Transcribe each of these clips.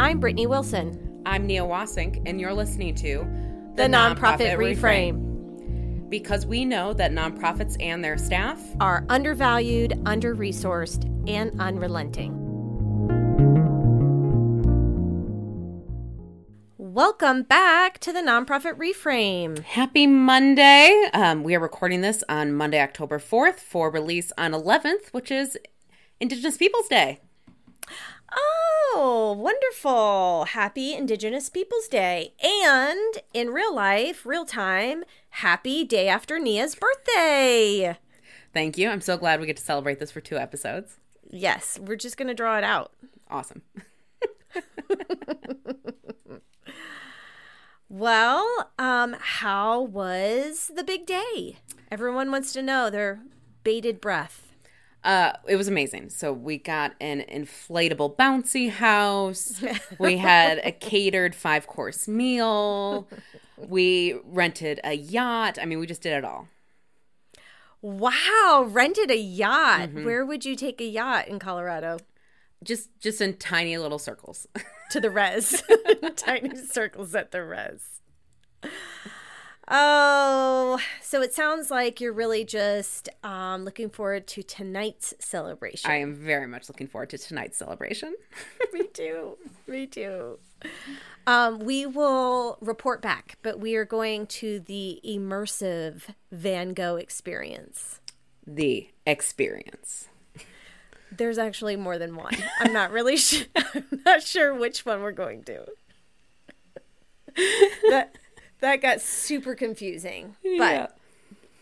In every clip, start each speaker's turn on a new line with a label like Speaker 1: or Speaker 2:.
Speaker 1: I'm Brittany Wilson.
Speaker 2: I'm Nia Wassink, and you're listening to
Speaker 1: The, Nonprofit, Reframe.
Speaker 2: Because we know that nonprofits and their staff
Speaker 1: Are undervalued, under resourced, and unrelenting. Welcome back to the Nonprofit Reframe.
Speaker 2: Happy Monday. Um, we are recording this on Monday, October 4th for release on 11th, which is Indigenous Peoples Day.
Speaker 1: Oh, wonderful. Happy Indigenous Peoples Day. And in real life, real time, happy day after Nia's birthday.
Speaker 2: Thank you. I'm so glad we get to celebrate this for two episodes.
Speaker 1: Yes, we're just going to draw it out.
Speaker 2: Awesome.
Speaker 1: Well, um, how was the big day? Everyone wants to know their bated breath.
Speaker 2: Uh, it was amazing. So we got an inflatable bouncy house. we had a catered five course meal. We rented a yacht. I mean, we just did it all.
Speaker 1: Wow, rented a yacht. Where would you take a yacht in Colorado?
Speaker 2: Just just in tiny little circles.
Speaker 1: To the res. Tiny circles at the res. Oh, so it sounds like you're really just um, looking forward to tonight's celebration.
Speaker 2: I am very much looking forward to tonight's celebration.
Speaker 1: Me too. Me too. Um, we will report back, but we are going to the immersive Van Gogh experience.
Speaker 2: The experience.
Speaker 1: There's actually more than one. I'm not really sure. I'm not sure which one we're going to. that that got super confusing,
Speaker 2: Yeah.
Speaker 1: but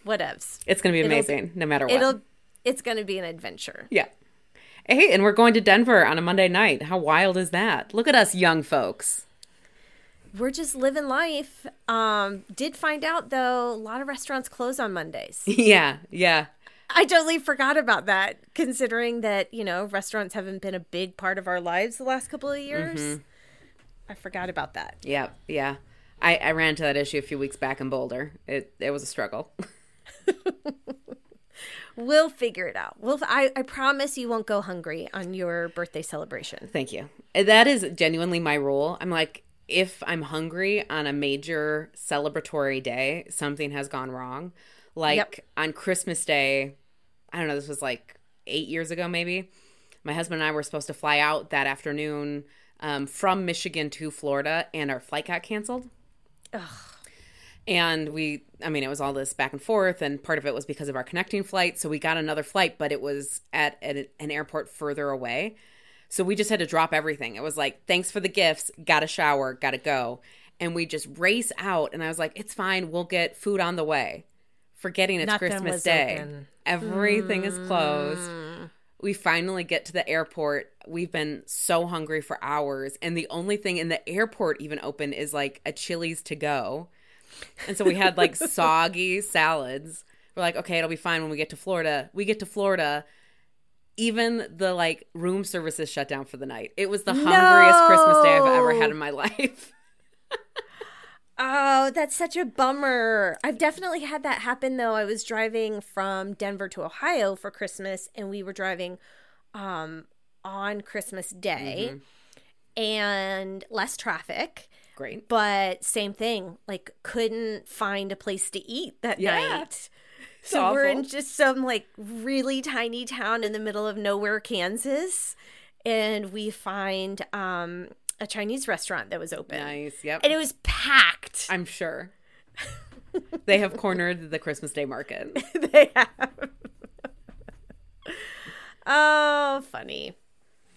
Speaker 1: whatevs.
Speaker 2: It's going to be
Speaker 1: It'll
Speaker 2: amazing no matter what.
Speaker 1: It'll it's going to be an adventure.
Speaker 2: yeah. Hey, and we're going to Denver on a Monday night. How wild is that? Look at us young folks.
Speaker 1: We're just living life. Um, did find out though, a lot of restaurants close on Mondays.
Speaker 2: yeah, yeah.
Speaker 1: I totally forgot about that, considering that, you know, restaurants haven't been a big part of our lives the last couple of years.
Speaker 2: Mm-hmm.
Speaker 1: I forgot about that.
Speaker 2: Yeah, yeah. I, I ran into that issue a few weeks back in Boulder. It it was a struggle.
Speaker 1: We'll figure it out. We'll I, I promise you won't go hungry on your birthday celebration.
Speaker 2: Thank you. That is genuinely my rule. I'm like, if I'm hungry on a major celebratory day, something has gone wrong. Like
Speaker 1: Yep.
Speaker 2: on Christmas Day, I don't know, this was like eight years ago, maybe. My husband and I were supposed to fly out that afternoon um, from Michigan to Florida, and our flight got canceled. And we, I mean, it was all this back and forth, and part of it was because of our connecting flight. So we got another flight, but it was at, at an airport further away. So we just had to drop everything. It was like, thanks for the gifts, got to shower, got to go. And we just race out. And I was like, it's fine, we'll get food on the way. Forgetting it's
Speaker 1: Nothing
Speaker 2: Christmas Day.
Speaker 1: open.
Speaker 2: Everything is closed. Mm. We finally get to the airport. We've been so hungry for hours. And the only thing in the airport even open is like a Chili's to go. And so we had like soggy salads. We're like, okay, it'll be fine when we get to Florida. We get to Florida. Even the like room services shut down for the night. It was the hungriest Christmas day I've ever had in my life.
Speaker 1: Oh, that's such a bummer. I've definitely had that happen though. I was driving from Denver to Ohio for Christmas and we were driving um on Christmas Day and less traffic.
Speaker 2: Great.
Speaker 1: But same thing, like couldn't find a place to eat that
Speaker 2: Yeah.
Speaker 1: night. So we're in just some like really tiny town in the middle of nowhere, Kansas, and we find um a Chinese restaurant that was open.
Speaker 2: Nice. Yep.
Speaker 1: And it was packed.
Speaker 2: I'm sure. they have cornered the Christmas Day market.
Speaker 1: they have. oh, funny.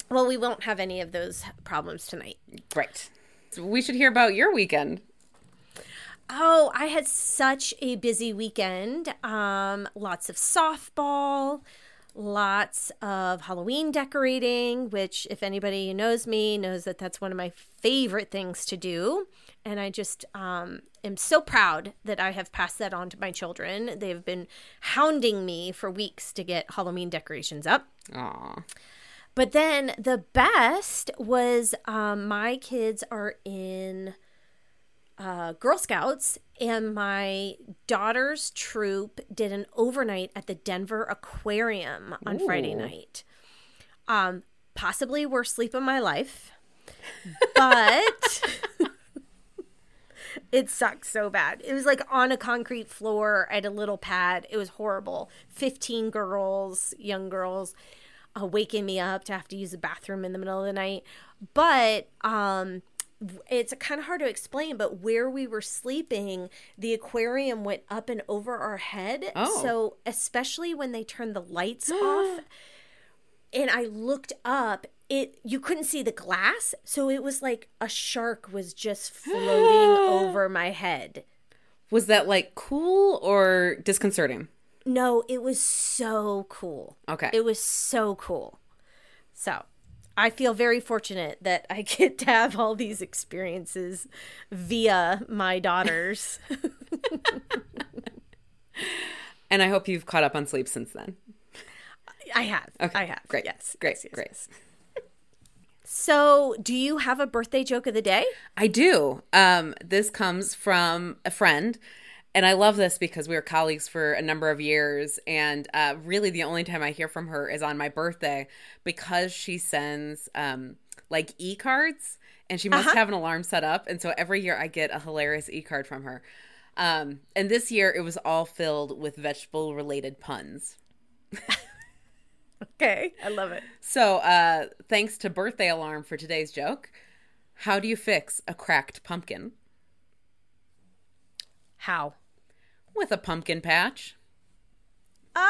Speaker 1: Well, we won't have any of those problems tonight.
Speaker 2: Right. So we should hear about your weekend.
Speaker 1: Oh, I had such a busy weekend. Um, lots of softball, lots of Halloween decorating, which, if anybody who knows me, knows that that's one of my favorite things to do. And I just um, am so proud that I have passed that on to my children. They've been hounding me for weeks to get Halloween decorations up.
Speaker 2: Aw.
Speaker 1: But then the best was um, my kids are in uh, Girl Scouts, and my daughter's troop did an overnight at the Denver Aquarium on Friday night. Um, possibly worst sleep of my life. But it sucked so bad. It was like on a concrete floor at a little pad. It was horrible. 15 girls, young girls, uh, waking me up to have to use the bathroom in the middle of the night. But um, it's kind of hard to explain, but where we were sleeping, the aquarium went up and over our head.
Speaker 2: Oh.
Speaker 1: So, especially when they turned the lights off, and I looked up, it you couldn't see the glass, so it was like a shark was just floating over my head.
Speaker 2: Was that like cool or disconcerting?
Speaker 1: No, it was so cool.
Speaker 2: Okay.
Speaker 1: It was so cool. So, I feel very fortunate that I get to have all these experiences via my daughters.
Speaker 2: And I hope you've caught up on sleep since then.
Speaker 1: I have.
Speaker 2: Okay.
Speaker 1: I have.
Speaker 2: Great.
Speaker 1: Yes.
Speaker 2: Great.
Speaker 1: yes, yes,
Speaker 2: Great.
Speaker 1: yes. So, do you have a birthday joke of the day?
Speaker 2: I do. Um, this comes from a friend, and I love this because we were colleagues for a number of years. And uh, really, the only time I hear from her is on my birthday because she sends um, like e cards, and she must have an alarm set up. And so every year I get a hilarious e card from her. Um, and this year it was all filled with vegetable related puns.
Speaker 1: Okay. I love it.
Speaker 2: So, uh, thanks to birthday alarm for today's joke. How do you fix a cracked pumpkin?
Speaker 1: How?
Speaker 2: With a pumpkin patch.
Speaker 1: Ah,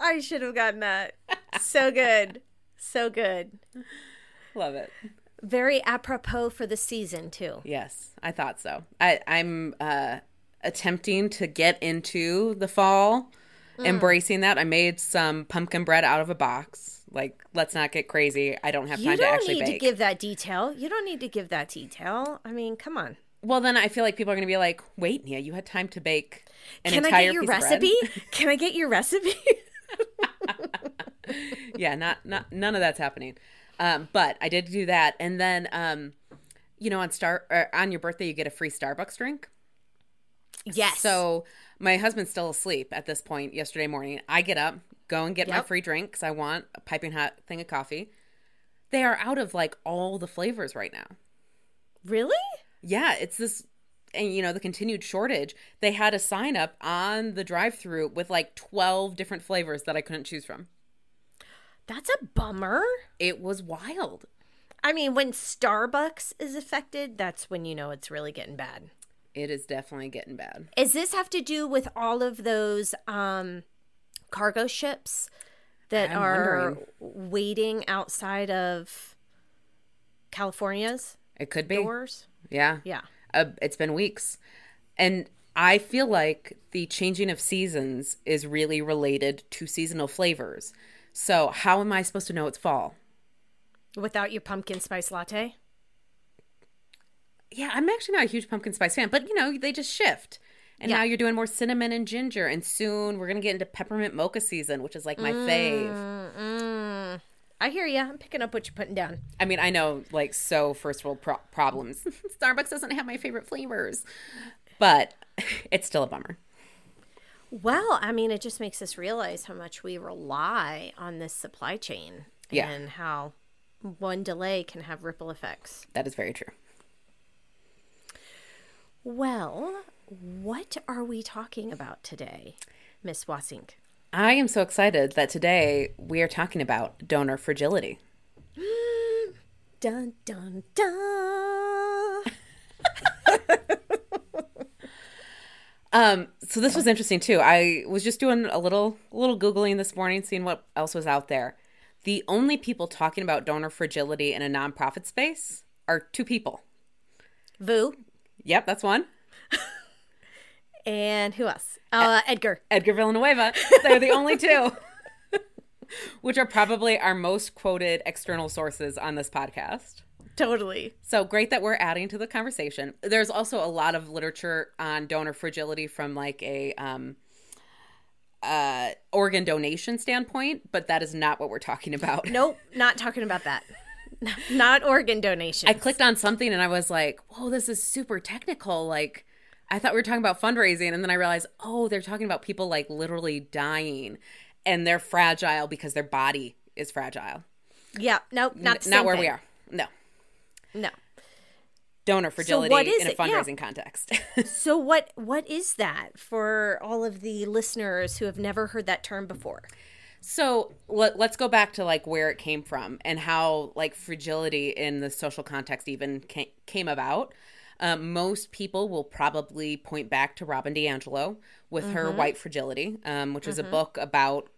Speaker 1: I should have gotten that. So good. So good.
Speaker 2: Love it.
Speaker 1: Very apropos for the season, too.
Speaker 2: Yes, I thought so. I, I'm uh, attempting to get into the fall, embracing that. I made some pumpkin bread out of a box. Like, let's not get crazy. I don't have
Speaker 1: You
Speaker 2: time to
Speaker 1: don't
Speaker 2: actually
Speaker 1: need
Speaker 2: bake.
Speaker 1: to give that detail. You don't need to give that detail. I mean, come on.
Speaker 2: Well, then I feel like people are going to be like, "Wait, Nia, you had time to bake an
Speaker 1: Can I get your recipe? Can I get your recipe?
Speaker 2: yeah, not not none of that's happening. Um, but I did do that, and then um, you know, on star or on your birthday, you get a free Starbucks drink.
Speaker 1: yes.
Speaker 2: So my husband's still asleep at this point. Yesterday morning, I get up, go and get my free drink because I want a piping hot thing of coffee. They are out of like all the flavors right now.
Speaker 1: really?
Speaker 2: Yeah, it's this, and you know the continued shortage. They had a sign up on the drive-through with like twelve different flavors that I couldn't choose from.
Speaker 1: That's a bummer.
Speaker 2: It was wild.
Speaker 1: I mean, when Starbucks is affected, that's when you know it's really getting bad.
Speaker 2: It is definitely getting bad.
Speaker 1: Does this have to do with all of those um, cargo ships that
Speaker 2: I'm
Speaker 1: are
Speaker 2: wondering.
Speaker 1: waiting outside of California's
Speaker 2: It could be.
Speaker 1: doors?
Speaker 2: Yeah.
Speaker 1: Yeah.
Speaker 2: Uh, it's been weeks. And I feel like the changing of seasons is really related to seasonal flavors. So, how am I supposed to know it's fall?
Speaker 1: Without your pumpkin spice latte?
Speaker 2: Yeah, I'm actually not a huge pumpkin spice fan, but you know, they just shift. And
Speaker 1: Yeah.
Speaker 2: now you're doing more cinnamon and ginger. And soon we're going to get into peppermint mocha season, which is like my fave.
Speaker 1: Mm, I hear you. I'm picking up what you're putting down.
Speaker 2: I mean, I know like so first world pro- problems. Starbucks doesn't have my favorite flavors, but it's still a bummer.
Speaker 1: Well, I mean, it just makes us realize how much we rely on this supply chain
Speaker 2: Yeah.
Speaker 1: and how one delay can have ripple effects.
Speaker 2: That is very true.
Speaker 1: Well, what are we talking about today, Miss Wassink?
Speaker 2: I am so excited that today we are talking about donor fragility.
Speaker 1: Dun dun dun.
Speaker 2: Um, so this was interesting too. I was just doing a little a little googling this morning, seeing what else was out there. The only people talking about donor fragility in a nonprofit space are two people.
Speaker 1: Vu
Speaker 2: Yep, that's one.
Speaker 1: And who else? Uh, Edgar.
Speaker 2: Edgar Villanueva. They're the only two. Which are probably our most quoted external sources on this podcast.
Speaker 1: Totally.
Speaker 2: So great that we're adding to the conversation. There's also a lot of literature on donor fragility from like a um, uh, organ donation standpoint, but that is not what we're talking about.
Speaker 1: Nope, not talking about that. Not organ donation.
Speaker 2: I clicked on something and I was like, "Whoa, this is super technical." Like, I thought we were talking about fundraising, and then I realized, oh, they're talking about people like literally dying, and they're fragile because their body is fragile.
Speaker 1: Yeah, no, not the
Speaker 2: not where
Speaker 1: thing.
Speaker 2: we are. No.
Speaker 1: No.
Speaker 2: Donor fragility
Speaker 1: what is
Speaker 2: in a
Speaker 1: it? Yeah.
Speaker 2: fundraising context.
Speaker 1: So what what is that for all of the listeners who have never heard that term before?
Speaker 2: So let, let's go back to like where it came from and how like fragility in the social context even ca- came about. Um, most people will probably point back to Robin DiAngelo with her White Fragility, um, which is a book about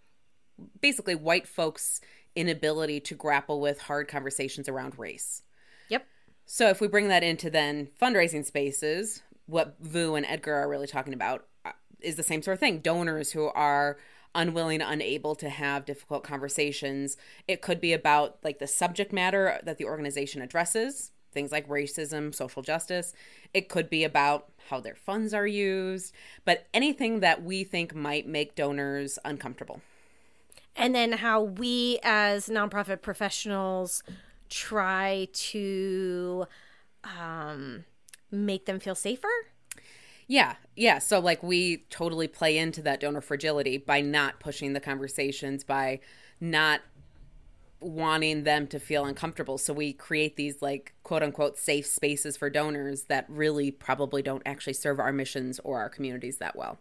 Speaker 2: basically white folks' inability to grapple with hard conversations around race.
Speaker 1: Yep.
Speaker 2: So if we bring that into then fundraising spaces, what Vu and Edgar are really talking about uh, is the same sort of thing. Donors who are unwilling, unable to have difficult conversations. It could be about like the subject matter that the organization addresses, things like racism, social justice. It could be about how their funds are used, but anything that we think might make donors uncomfortable.
Speaker 1: And then how we as nonprofit professionals try to um, make them feel safer.
Speaker 2: Yeah, yeah. So like we totally play into that donor fragility by not pushing the conversations, by not wanting them to feel uncomfortable. So we create these like quote unquote safe spaces for donors that really probably don't actually serve our missions or our communities that well.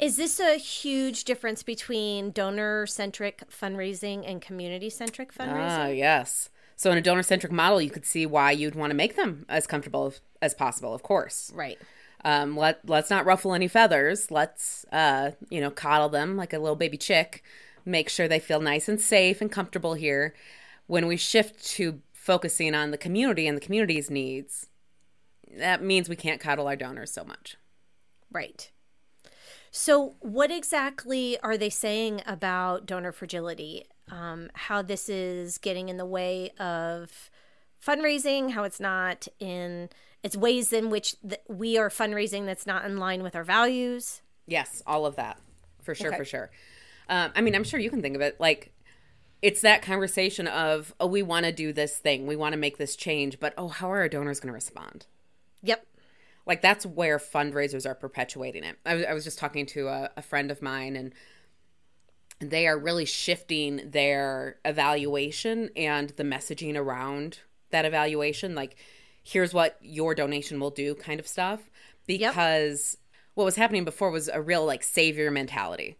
Speaker 1: Is this a huge difference between donor centric fundraising and community centric fundraising?
Speaker 2: Ah,
Speaker 1: fundraising?
Speaker 2: yes. So in a donor centric model, you could see why you'd want to make them as comfortable as possible, of course.
Speaker 1: right.
Speaker 2: Um, let let's not ruffle any feathers. Let's uh, you know, coddle them like a little baby chick. Make sure they feel nice and safe and comfortable here. When we shift to focusing on the community and the community's needs, that means we can't coddle our donors so much.
Speaker 1: Right. So, what exactly are they saying about donor fragility? Um, how this is getting in the way of fundraising? How it's not in it's ways in which th- we are fundraising that's not in line with our values.
Speaker 2: Yes, all of that. For sure,
Speaker 1: Okay.
Speaker 2: for sure. Um, I mean, I'm sure you can think of it like it's that conversation of, oh, we want to do this thing, we want to make this change, but oh, how are our donors going to respond?
Speaker 1: Yep.
Speaker 2: Like that's where fundraisers are perpetuating it. I was, I was just talking to a, a friend of mine, and they are really shifting their evaluation and the messaging around that evaluation. Like, here's what your donation will do, kind of stuff. Because what was happening before was a real like savior mentality.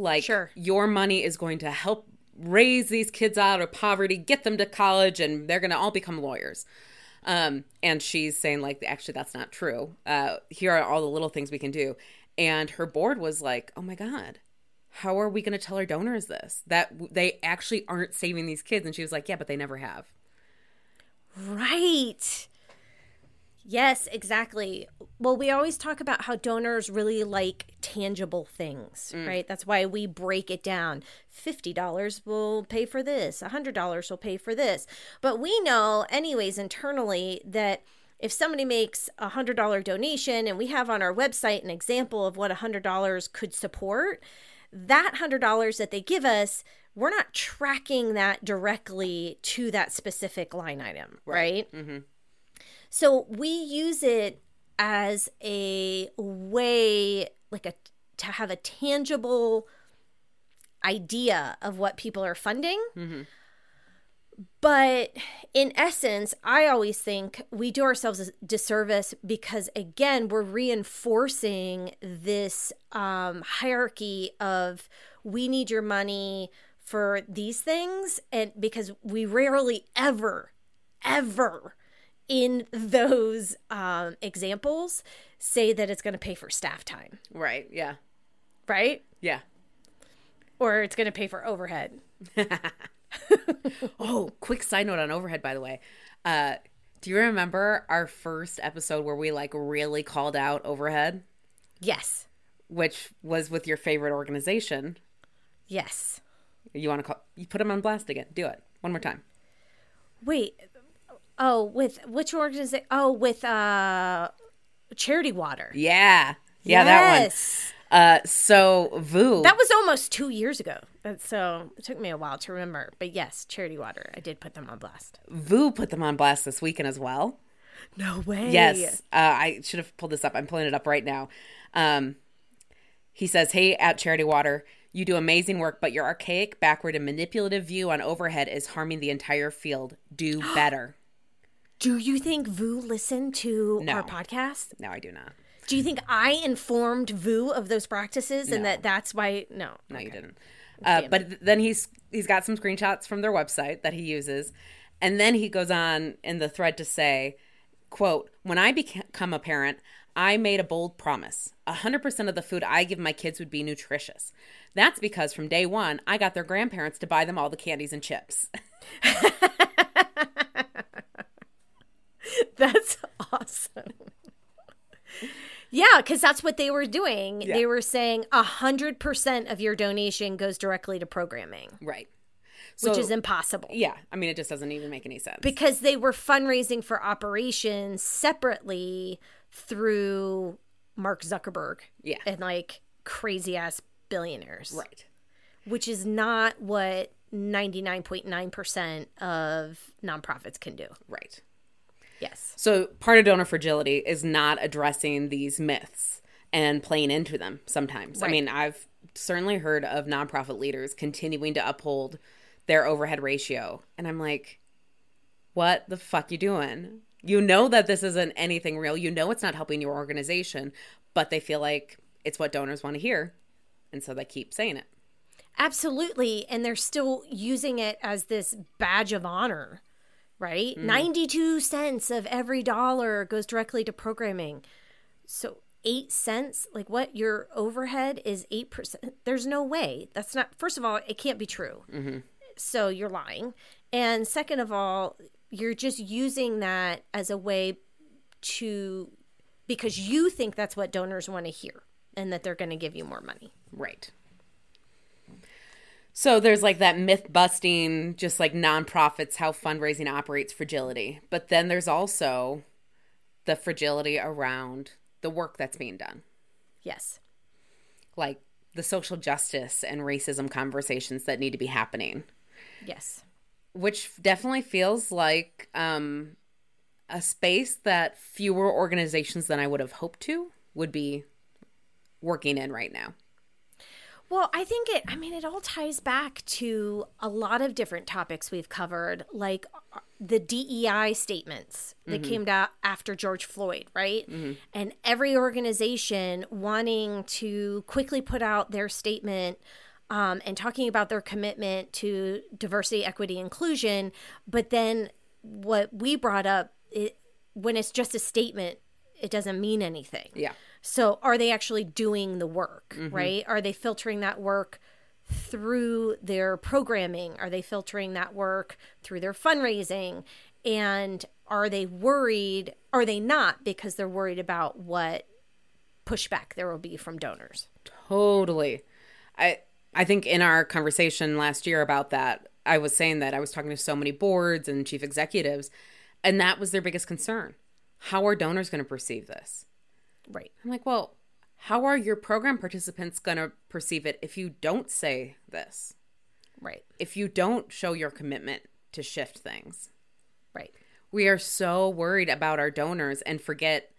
Speaker 2: Like,
Speaker 1: Sure.
Speaker 2: your money is going to help raise these kids out of poverty, get them to college, and they're going to all become lawyers. Um, and she's saying like, actually, that's not true. Uh, here are all the little things we can do. And her board was like, oh my god, how are we going to tell our donors this that they actually aren't saving these kids? And she was like, yeah, but they never have.
Speaker 1: Right. Yes, exactly. Well, we always talk about how donors really like tangible things, mm. right? That's why we break it down. $50 will pay for this, $100 will pay for this. But we know, anyways, internally, that if somebody makes a $100 donation and we have on our website an example of what a $100 could support, that $100 that they give us, we're not tracking that directly to that specific line item, right? Mm-hmm. So we use it as a way, like a to have a tangible idea of what people are funding. But in essence, I always think we do ourselves a disservice because, again, we're reinforcing this um, hierarchy of we need your money for these things. And because we rarely ever, ever in those um, examples say that it's going to pay for staff time,
Speaker 2: Right. Yeah.
Speaker 1: right?
Speaker 2: Yeah.
Speaker 1: Or it's going to pay for overhead.
Speaker 2: Oh, quick side note on overhead, by the way. Uh, do you remember our first episode where we like really called out overhead,
Speaker 1: Yes.
Speaker 2: which was with your favorite organization?
Speaker 1: Yes.
Speaker 2: You want to call? You put them on blast again. Do it one more time.
Speaker 1: Wait. Oh, with which organization? Oh, with uh Charity Water.
Speaker 2: Yeah. Yeah, that one.
Speaker 1: Yes.
Speaker 2: Uh, so Vu.
Speaker 1: That was almost two years ago. So it took me a while to remember. But yes, Charity Water. I did put them on blast.
Speaker 2: Vu put them on blast this weekend as well.
Speaker 1: No way.
Speaker 2: Yes, uh, I should have pulled this up. I'm pulling it up right now. Um, he says, "Hey, at Charity Water, You do amazing work, but your archaic, backward, and manipulative view on overhead is harming the entire field. Do better.
Speaker 1: Do you think Vu listened to
Speaker 2: No.
Speaker 1: our podcast?
Speaker 2: no, I do not.
Speaker 1: Do you think I informed Vu of those practices and
Speaker 2: No.
Speaker 1: that that's why? No.
Speaker 2: No, you didn't. Uh, but then he's he's got some screenshots from their website that he uses, and then he goes on in the thread to say, "quote When I become a parent, I made a bold promise: hundred percent of the food I give my kids would be nutritious. That's because from day one, I got their grandparents to buy them all the candies and chips.
Speaker 1: That's awesome. Yeah, because that's what they were doing.
Speaker 2: Yeah.
Speaker 1: They were saying a hundred percent of your donation goes directly to programming,
Speaker 2: right?
Speaker 1: which is impossible.
Speaker 2: yeah. I mean, it just doesn't even make any sense.
Speaker 1: because they were fundraising for operations separately through Mark Zuckerberg
Speaker 2: Yeah.
Speaker 1: and like crazy ass billionaires,
Speaker 2: right.
Speaker 1: which is not what 99.9% of nonprofits can do.
Speaker 2: Right. So part of donor fragility is not addressing these myths and playing into them sometimes. I mean, I've certainly heard of nonprofit leaders continuing to uphold their overhead ratio. And I'm like, what the fuck you doing? You know that this isn't anything real. You know it's not helping your organization, but they feel like it's what donors want to hear. And so they keep saying it.
Speaker 1: Absolutely. And they're still using it as this badge of honor, right? Mm-hmm. 92 cents of every dollar goes directly to programming. So, eight cents, like what your overhead is 8%. There's no way. That's not, first of all, it can't be true. Mm-hmm. So, you're lying. And second of all, you're just using that as a way to, because you think that's what donors want to hear and that they're going to give you more money.
Speaker 2: Right. So there's like that myth busting, just like nonprofits, how fundraising operates fragility. But then there's also the fragility around the work that's being done,
Speaker 1: Yes.
Speaker 2: like the social justice and racism conversations that need to be happening,
Speaker 1: Yes.
Speaker 2: which definitely feels like um, a space that fewer organizations than I would have hoped to would be working in right now.
Speaker 1: Well, I think it, I mean, it all ties back to a lot of different topics we've covered, like uh, the DEI statements that came out after George Floyd, right? And every organization wanting to quickly put out their statement um, and talking about their commitment to diversity, equity, inclusion. But then what we brought up, it, when it's just a statement, it doesn't mean anything.
Speaker 2: Yeah.
Speaker 1: So, are they actually doing the work, mm-hmm. right? Are they filtering that work through their programming? Are they filtering that work through their fundraising? And are they worried? Are they not because they're worried about what pushback there will be from donors?
Speaker 2: Totally. I I think in our conversation last year about that, I was saying that I was talking to so many boards and chief executives, and that was their biggest concern. How are donors going to perceive this?
Speaker 1: Right.
Speaker 2: I'm like, well, how are your program participants going to perceive it if you don't say this?
Speaker 1: Right.
Speaker 2: If you don't show your commitment to shift things?
Speaker 1: Right.
Speaker 2: We are so worried about our donors and forget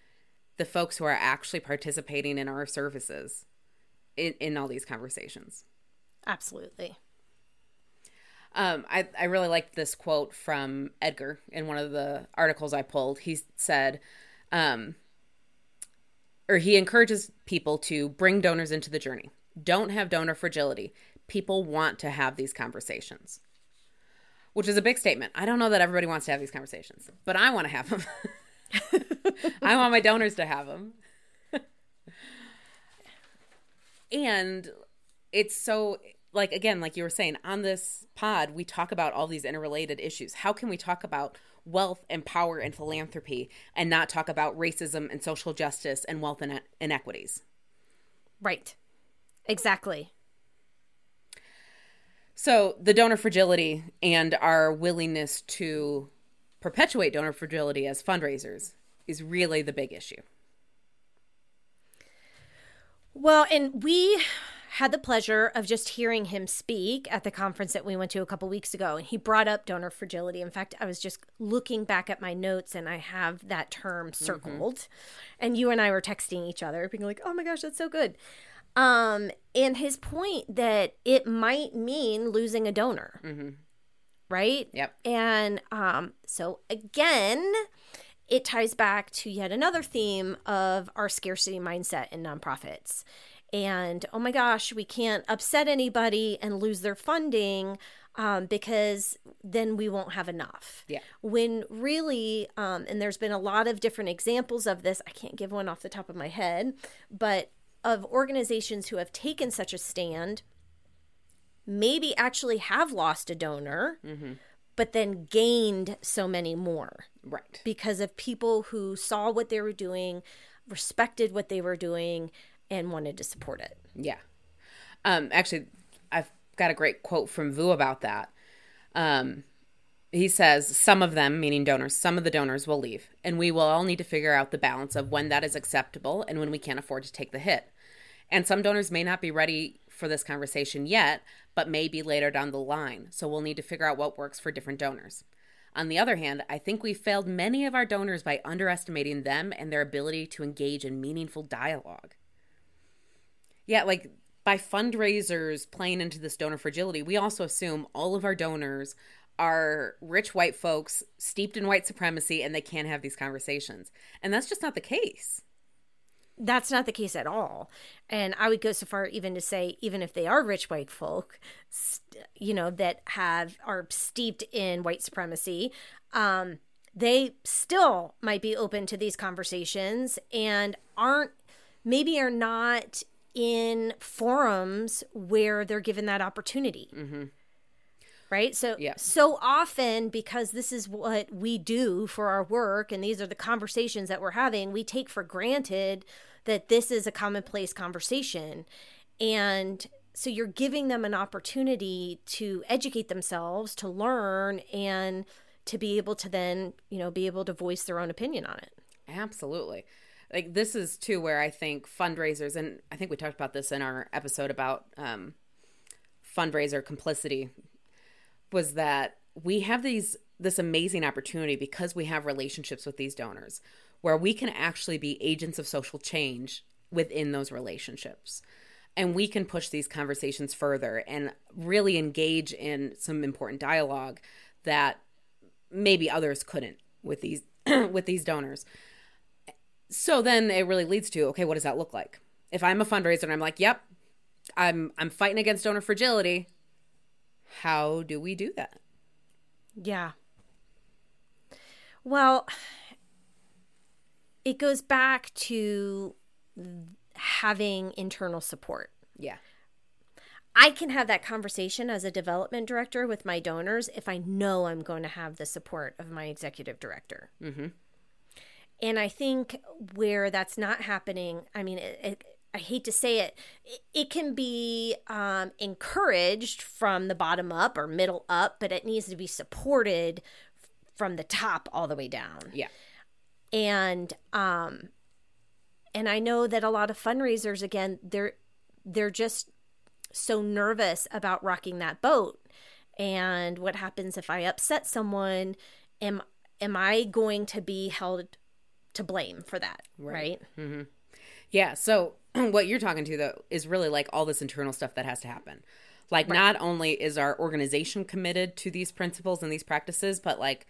Speaker 2: the folks who are actually participating in our services in, in all these conversations.
Speaker 1: Absolutely.
Speaker 2: Um, I, I really liked this quote from Edgar in one of the articles I pulled. He said, um, or he encourages people to bring donors into the journey. Don't have donor fragility. People want to have these conversations, which is a big statement. I don't know that everybody wants to have these conversations, but I want to have them. I want my donors to have them. and it's so like again like you were saying on this pod we talk about all these interrelated issues how can we talk about wealth and power and philanthropy and not talk about racism and social justice and wealth ine- inequities
Speaker 1: Right. Exactly.
Speaker 2: so the donor fragility and our willingness to perpetuate donor fragility as fundraisers is really the big issue
Speaker 1: Well, and we had the pleasure of just hearing him speak at the conference that we went to a couple weeks ago. And he brought up donor fragility. In fact, I was just looking back at my notes and I have that term circled. And you and I were texting each other, being like, oh my gosh, that's so good. Um, and his point that it might mean losing a donor,
Speaker 2: Mm-hmm.
Speaker 1: right?
Speaker 2: Yep.
Speaker 1: And um, so again, it ties back to yet another theme of our scarcity mindset in nonprofits. And oh my gosh, we can't upset anybody and lose their funding um, because then we won't have enough.
Speaker 2: Yeah.
Speaker 1: When really, um, and there's been a lot of different examples of this. I can't give one off the top of my head, but of organizations who have taken such a stand, maybe actually have lost a donor, but then gained so many more
Speaker 2: Right.
Speaker 1: because of people who saw what they were doing, respected what they were doing, and wanted to support it.
Speaker 2: Yeah. Um, actually, I've got a great quote from Vu about that. Um, he says, Some of them, meaning donors, some of the donors will leave, and we will all need to figure out the balance of when that is acceptable and when we can't afford to take the hit. And some donors may not be ready for this conversation yet, but maybe later down the line. So we'll need to figure out what works for different donors. On the other hand, I think we failed many of our donors by underestimating them and their ability to engage in meaningful dialogue. Yeah, like by fundraisers playing into this donor fragility, we also assume all of our donors are rich white folks steeped in white supremacy and they can't have these conversations. And that's just not the case.
Speaker 1: That's not the case at all. And I would go so far even to say, even if they are rich white folk, you know, that have are steeped in white supremacy, um, they still might be open to these conversations and aren't maybe are not in forums where they're given that opportunity. Mm-hmm. Right. So,
Speaker 2: Yeah.
Speaker 1: so often, because this is what we do for our work and these are the conversations that we're having, we take for granted that this is a commonplace conversation. And so you're giving them an opportunity to educate themselves, to learn, and to be able to then, you know, be able to voice their own opinion on it.
Speaker 2: Absolutely. Like this is too where I think fundraisers, and I think we talked about this in our episode about um, fundraiser complicity, was that we have these this amazing opportunity because we have relationships with these donors where we can actually be agents of social change within those relationships. And we can push these conversations further and really engage in some important dialogue that maybe others couldn't with these with these donors. So then it really leads to okay, what does that look like? If I'm a fundraiser and I'm like, "Yep, I'm I'm fighting against donor fragility." How do we do that?
Speaker 1: Yeah. Well, it goes back to having internal support.
Speaker 2: Yeah.
Speaker 1: I can have that conversation as a development director with my donors if I know I'm going to have the support of my executive director.
Speaker 2: Mm-hmm.
Speaker 1: And I think where that's not happening, I mean, it, it, I hate to say it, it, it can be um, encouraged from the bottom up or middle up, but it needs to be supported from the top all the way down.
Speaker 2: Yeah.
Speaker 1: And um, and I know that a lot of fundraisers, again, they're they're just so nervous about rocking that boat. And what happens if I upset someone? Am am I going to be held to blame for that? Right.
Speaker 2: Mm-hmm. Yeah. So what you're talking to though is really like all this internal stuff that has to happen. Like not only is our organization committed to these principles and these practices, but like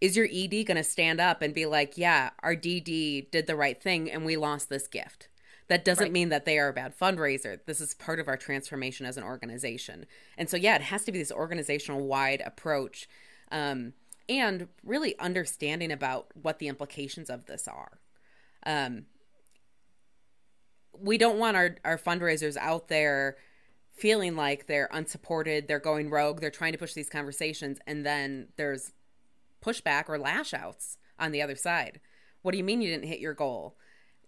Speaker 2: is your ED going to stand up and be like, "Yeah, our DD did the right thing and we lost this gift." That doesn't
Speaker 1: Right.
Speaker 2: mean that they are a bad fundraiser. This is part of our transformation as an organization. And so, yeah, it has to be this organizational wide approach um, and really understanding about what the implications of this are. Um, we don't want our, our fundraisers out there feeling like they're unsupported, they're going rogue, they're trying to push these conversations, and then there's pushback or lash outs on the other side. What do you mean you didn't hit your goal?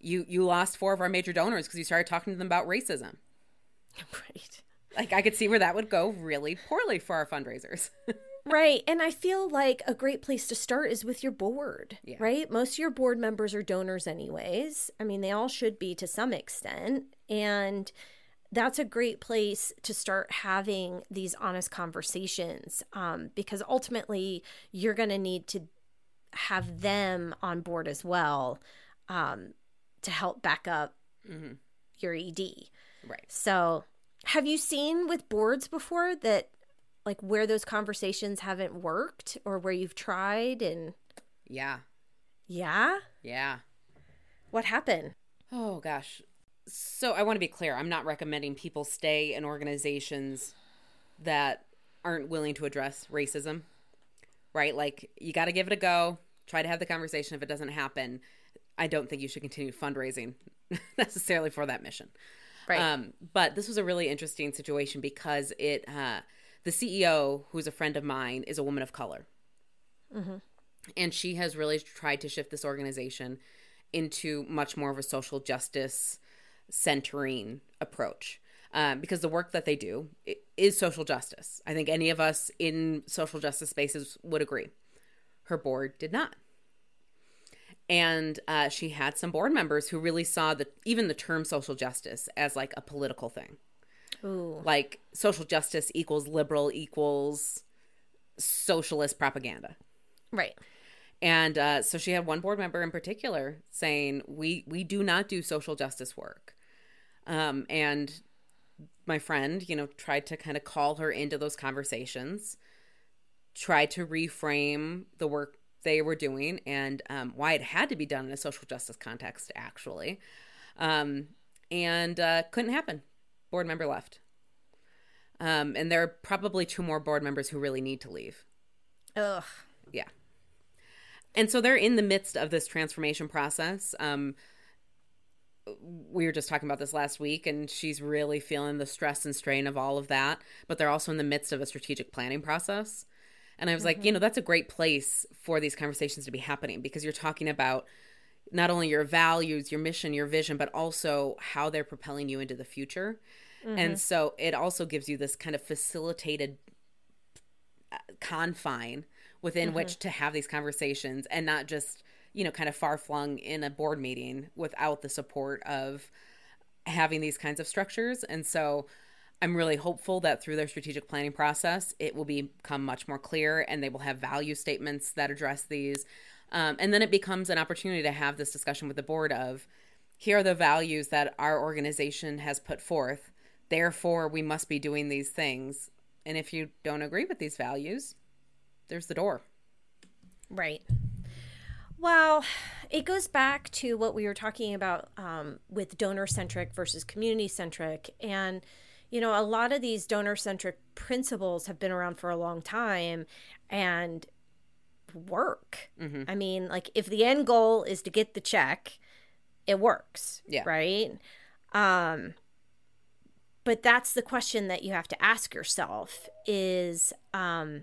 Speaker 2: You you lost four of our major donors because you started talking to them about racism.
Speaker 1: Right.
Speaker 2: Like I could see where that would go really poorly for our fundraisers.
Speaker 1: Right. And I feel like a great place to start is with your board,
Speaker 2: Yeah.
Speaker 1: right? Most of your board members are donors, anyways. I mean, they all should be to some extent. And that's a great place to start having these honest conversations um, because ultimately you're going to need to have them on board as well um, to help back up your ED.
Speaker 2: Right.
Speaker 1: So, have you seen with boards before that like where those conversations haven't worked or where you've tried and
Speaker 2: Yeah.
Speaker 1: yeah?
Speaker 2: Yeah.
Speaker 1: What happened?
Speaker 2: Oh gosh. So I want to be clear. I'm not recommending people stay in organizations that aren't willing to address racism. Right? Like you got to give it a go. Try to have the conversation if it doesn't happen. I don't think you should continue fundraising necessarily for that mission.
Speaker 1: Right.
Speaker 2: Um, but this was a really interesting situation because it uh, the CEO, who's a friend of mine, is a woman of color, and she has really tried to shift this organization into much more of a social justice centering approach. Um, because the work that they do is social justice. I think any of us in social justice spaces would agree. Her board did not and uh, she had some board members who really saw the even the term social justice as like a political thing
Speaker 1: Ooh.
Speaker 2: like social justice equals liberal equals socialist propaganda
Speaker 1: Right.
Speaker 2: and uh, so she had one board member in particular saying we we do not do social justice work um, and my friend you know tried to kind of call her into those conversations tried to reframe the work they were doing and um, why it had to be done in a social justice context actually um, and uh, couldn't happen board member left um, and there are probably two more board members who really need to leave
Speaker 1: Ugh.
Speaker 2: yeah. And so they're in the midst of this transformation process. Um, we were just talking about this last week, and she's really feeling the stress and strain of all of that. But they're also in the midst of a strategic planning process. And I was like, you know, that's a great place for these conversations to be happening because you're talking about not only your values, your mission, your vision, but also how they're propelling you into the future. And so it also gives you this kind of facilitated uh, confine within which to have these conversations and not just you know kind of far flung in a board meeting without the support of having these kinds of structures. And so i'm really hopeful that through their strategic planning process it will become much more clear and they will have value statements that address these. Um, and then it becomes an opportunity to have this discussion with the board of here are the values that our organization has put forth therefore we must be doing these things and if you don't agree with these values there's the door
Speaker 1: Right. Well, it goes back to what we were talking about um, with donor centric versus community centric. And, you know, a lot of these donor centric principles have been around for a long time and work. I mean, like, if the end goal is to get the check, it works.
Speaker 2: Yeah.
Speaker 1: Right. Um, but that's the question that you have to ask yourself is um,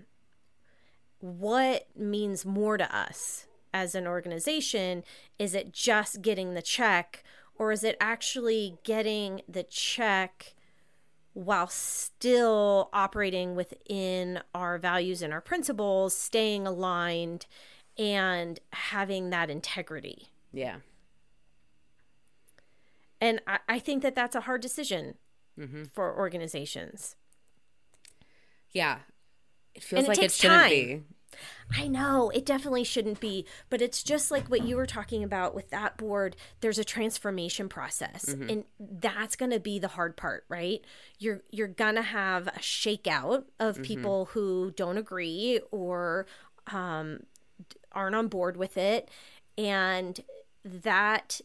Speaker 1: what means more to us as an organization? Is it just getting the check, or is it actually getting the check while still operating within our values and our principles, staying aligned, and having that integrity?
Speaker 2: yeah
Speaker 1: And I, I think that that's a hard decision Mm-hmm. for organizations.
Speaker 2: yeah it feels
Speaker 1: And it
Speaker 2: like it,
Speaker 1: takes
Speaker 2: shouldn't
Speaker 1: time.
Speaker 2: be
Speaker 1: I know it definitely shouldn't be, but it's just like what you were talking about with that board. There's a transformation process, mm-hmm. and that's going to be the hard part, right? You're you're gonna have a shakeout of mm-hmm. people who don't agree or um, aren't on board with it, and that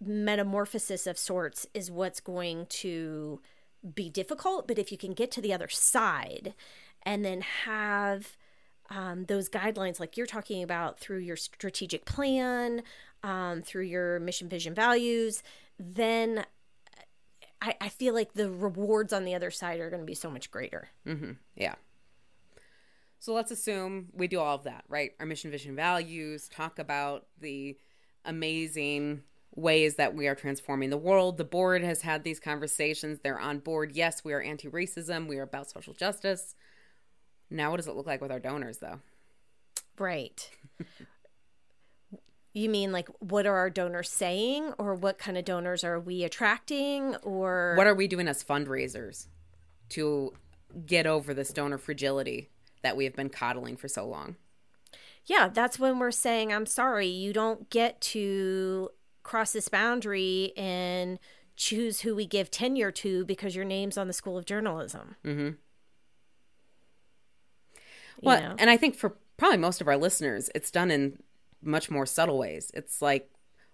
Speaker 1: metamorphosis of sorts is what's going to be difficult. But if you can get to the other side and then have um, those guidelines, like you're talking about, through your strategic plan, um, through your mission, vision, values, then I, I feel like the rewards on the other side are going to be so much greater.
Speaker 2: yeah so let's assume we do all of that right our mission vision values talk about the amazing ways that we are transforming the world. The board has had these conversations. They're on board. Yes we are anti-racism. We are about social justice. Now what does it look like with our donors though?
Speaker 1: Right. you mean like what are our donors saying, or what kind of donors are we attracting, or?
Speaker 2: What are we doing as fundraisers to get over this donor fragility that we have been coddling for so long?
Speaker 1: Yeah, that's when we're saying, I'm sorry, you don't get to cross this boundary and choose who we give tenure to because your name's on the School of Journalism.
Speaker 2: Mm-hmm. Well,
Speaker 1: know?
Speaker 2: and I think for probably most of our listeners, it's done in much more subtle ways. It's like,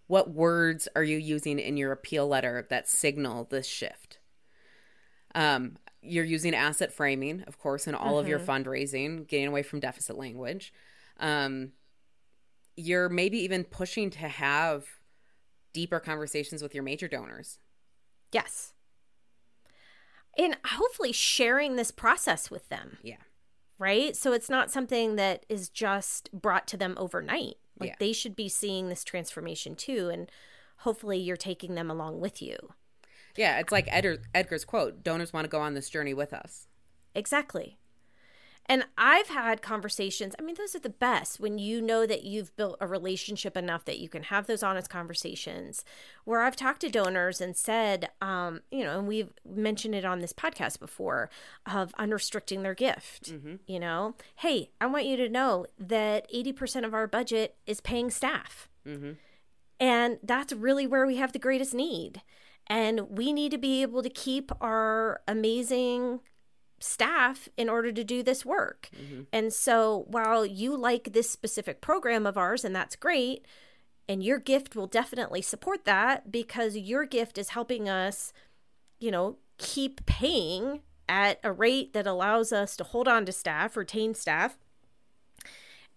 Speaker 2: what words are you using in your appeal letter that signal this shift? Um, you're using asset framing, of course, in all of your fundraising, getting away from deficit language. Um, you're maybe even pushing to have deeper conversations with your major donors.
Speaker 1: Yes. And hopefully sharing this process with them,
Speaker 2: Yeah.
Speaker 1: right? So it's not something that is just brought to them overnight. Like
Speaker 2: Yeah.
Speaker 1: they should be seeing this transformation too. And hopefully you're taking them along with you.
Speaker 2: Yeah, it's like Edgar, Edgar's quote donors want to go on this journey with us.
Speaker 1: Exactly. And I've had conversations. I mean, those are the best when you know that you've built a relationship enough that you can have those honest conversations. Where I've talked to donors and said, um, you know, and we've mentioned it on this podcast before of unrestricting their gift. You know, hey, I want you to know that 80% of our budget is paying staff. And that's really where we have the greatest need. And we need to be able to keep our amazing staff in order to do this work. Mm-hmm. And so while you like this specific program of ours, and that's great, and your gift will definitely support that because your gift is helping us, you know, keep paying at a rate that allows us to hold on to staff, retain staff,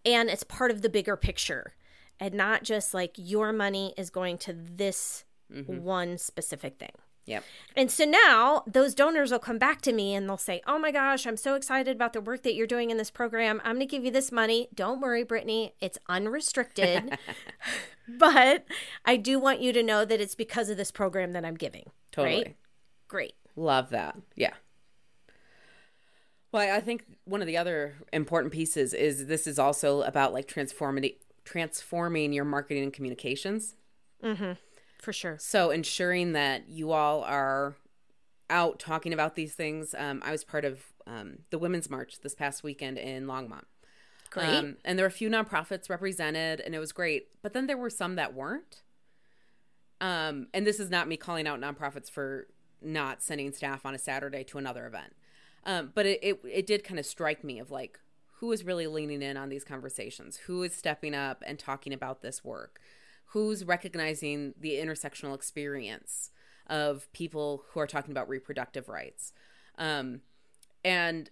Speaker 1: and it's part of the bigger picture and not just like your money is going to this mm-hmm. one specific thing.
Speaker 2: Yep.
Speaker 1: And so now those donors will come back to me and they'll say, Oh my gosh, I'm so excited about the work that you're doing in this program. I'm going to give you this money. Don't worry, Brittany, it's unrestricted. but I do want you to know that it's because of this program that I'm giving.
Speaker 2: Totally.
Speaker 1: Right? Great.
Speaker 2: Love that. Yeah. Well, I think one of the other important pieces is this is also about like transforming transforming your marketing and communications. Mm-hmm.
Speaker 1: For sure.
Speaker 2: So ensuring that you all are out talking about these things. Um, I was part of um, the Women's March this past weekend in Longmont.
Speaker 1: Great.
Speaker 2: Um, and there were a few nonprofits represented, and it was great. But then there were some that weren't. Um, and this is not me calling out nonprofits for not sending staff on a Saturday to another event. Um, but it, it it did kind of strike me of like who is really leaning in on these conversations, who is stepping up and talking about this work, who's recognizing the intersectional experience of people who are talking about reproductive rights, um, and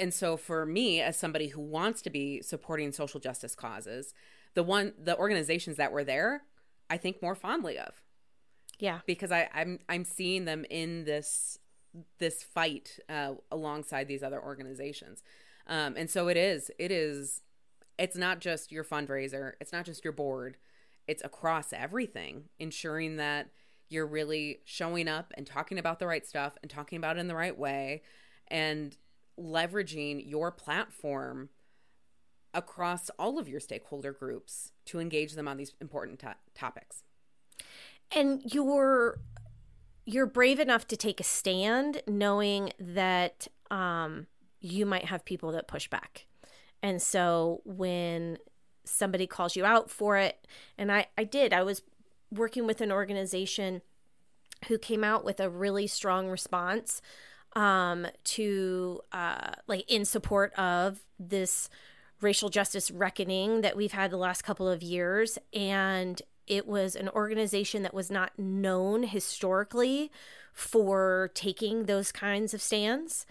Speaker 2: and so for me as somebody who wants to be supporting social justice causes, the one the organizations that were there, I think more fondly of.
Speaker 1: Yeah.
Speaker 2: because I, I'm I'm seeing them in this this fight uh, alongside these other organizations, um, and so it is it is it's not just your fundraiser, it's not just your board, it's across everything, ensuring that you're really showing up and talking about the right stuff and talking about it in the right way, and leveraging your platform across all of your stakeholder groups to engage them on these important to- topics.
Speaker 1: and you're you're brave enough to take a stand knowing that um you might have people that push back and so when somebody calls you out for it. And i i did. I was working with an organization who came out with a really strong response um to uh like in support of this racial justice reckoning that we've had the last couple of years. And it was an organization that was not known historically for taking those kinds of stands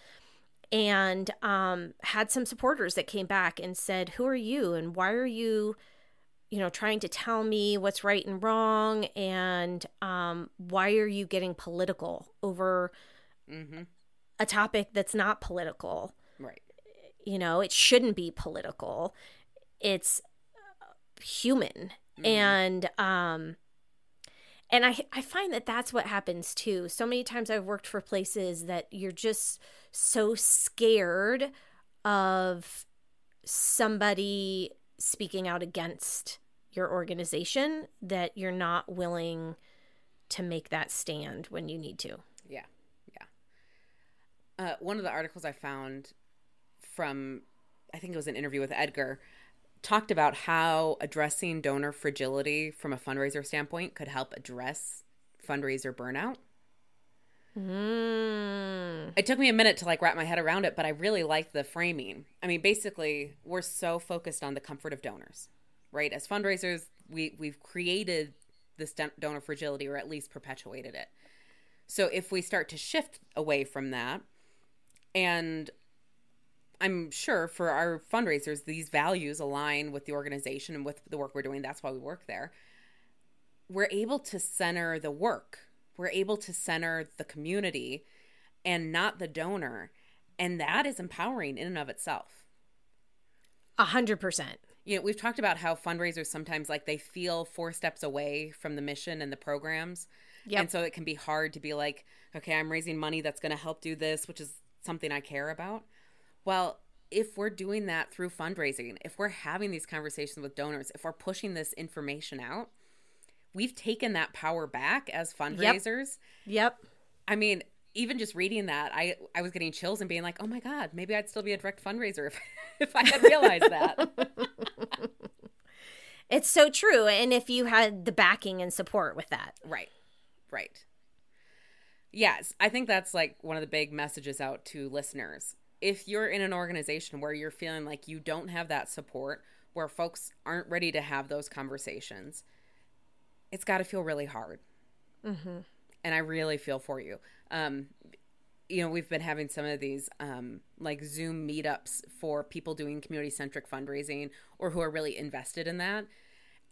Speaker 1: and um, had some supporters that came back and said who are you? And why are you you know trying to tell me what's right and wrong? And um, why are you getting political over
Speaker 2: Mm-hmm.
Speaker 1: a topic that's not political?
Speaker 2: Right.
Speaker 1: you know it shouldn't be political. It's uh, human. And um and i i find that that's what happens too. So many times i've worked for places that you're just so scared of somebody speaking out against your organization that you're not willing to make that stand when you need to
Speaker 2: Yeah. Yeah. Uh, one of the articles I found from, I think it was an interview with Edgar, talked about how addressing donor fragility from a fundraiser standpoint could help address fundraiser burnout.
Speaker 1: Mm.
Speaker 2: It took me a minute to like wrap my head around it, but I really liked the framing. I mean, basically, we're so focused on the comfort of donors, right? As fundraisers, we we've created this donor fragility or at least perpetuated it. So if we start to shift away from that and I'm sure for our fundraisers, these values align with the organization and with the work we're doing. That's why we work there. We're able to center the work, we're able to center the community and not the donor. And that is empowering in and of itself.
Speaker 1: A hundred percent.
Speaker 2: You know, we've talked about how fundraisers sometimes like they feel four steps away from the mission and the programs. Yep. And so it can be hard to be like, okay, I'm raising money that's going to help do this, which is something I care about. Well, if we're doing that through fundraising, if we're having these conversations with donors, if we're pushing this information out, we've taken that power back as fundraisers.
Speaker 1: Yep. yep.
Speaker 2: I mean, even just reading that, I I was getting chills and being like, "Oh my god, maybe I'd still be a direct fundraiser if if I had realized that."
Speaker 1: it's so true, and if you had the backing and support with that.
Speaker 2: Right. Right. Yes, I think that's like one of the big messages out to listeners if you're in an organization where you're feeling like you don't have that support, where folks aren't ready to have those conversations, it's got to feel really hard. Mm-hmm. And I really feel for you. Um, you know, we've been having some of these um, like Zoom meetups for people doing community centric fundraising or who are really invested in that.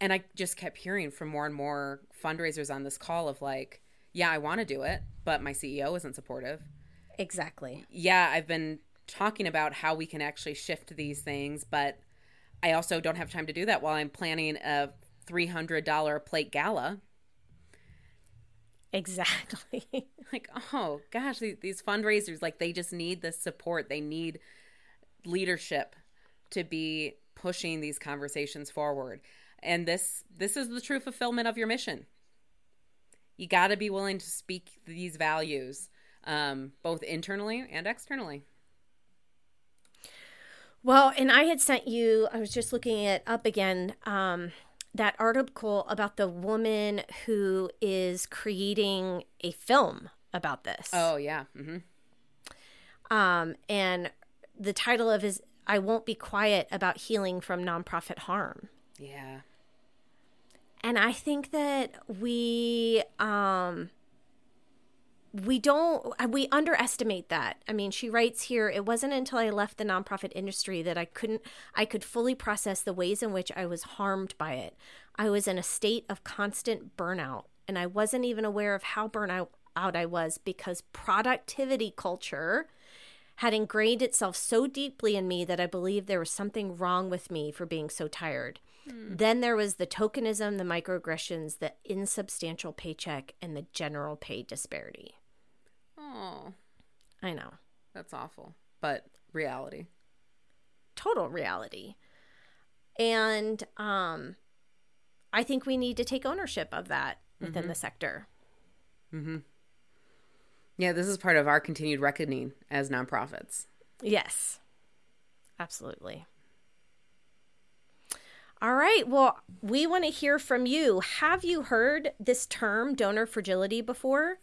Speaker 2: And I just kept hearing from more and more fundraisers on this call of like, yeah, I want to do it, but my CEO isn't supportive.
Speaker 1: Exactly.
Speaker 2: Yeah, I've been talking about how we can actually shift these things, but I also don't have time to do that while I'm planning a $300 plate gala.
Speaker 1: Exactly.
Speaker 2: like, oh gosh, these, these fundraisers, like, they just need the support. They need leadership to be pushing these conversations forward. And this this is the true fulfillment of your mission. You got to be willing to speak these values, um, both internally and externally.
Speaker 1: Well, and I had sent you, I was just looking it up again, um, that article about the woman who is creating a film about this.
Speaker 2: Oh, yeah. Mm-hmm.
Speaker 1: Um, and the title of his I Won't Be Quiet About Healing from Nonprofit Harm.
Speaker 2: Yeah.
Speaker 1: And I think that we um we don't we underestimate that. I mean she writes here it wasn't until i left the nonprofit industry that i couldn't i could fully process the ways in which i was harmed by it. I was in a state of constant burnout and i wasn't even aware of how burnout out i was because productivity culture had ingrained itself so deeply in me that i believed there was something wrong with me for being so tired. Hmm. then there was the tokenism the microaggressions the insubstantial paycheck and the general pay disparity
Speaker 2: Oh.
Speaker 1: I know.
Speaker 2: That's awful. But reality.
Speaker 1: Total reality. And um I think we need to take ownership of that within mm-hmm. the sector.
Speaker 2: Mhm. Yeah, this is part of our continued reckoning as nonprofits.
Speaker 1: Yes. Absolutely. All right. Well, we want to hear from you. Have you heard this term donor fragility before?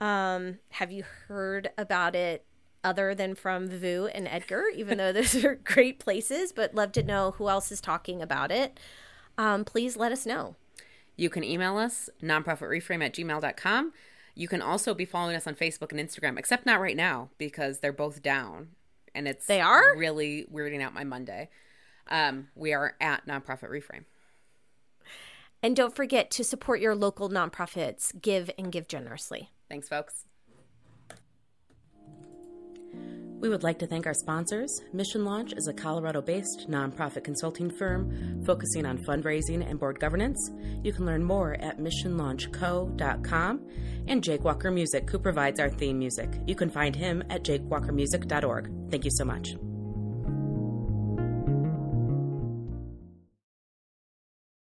Speaker 1: Um, have you heard about it other than from Vu and Edgar, even though those are great places, but love to know who else is talking about it. Um, please let us know.
Speaker 2: You can email us, nonprofitreframe at gmail.com. You can also be following us on Facebook and Instagram, except not right now because they're both down. And it's
Speaker 1: they are
Speaker 2: really weirding out my Monday. Um, we are at Nonprofit Reframe.
Speaker 1: And don't forget to support your local nonprofits. Give and give generously.
Speaker 2: Thanks, folks. We would like to thank our sponsors. Mission Launch is a Colorado based nonprofit consulting firm focusing on fundraising and board governance. You can learn more at missionlaunchco.com. And Jake Walker Music, who provides our theme music. You can find him at jakewalkermusic.org. Thank you so much.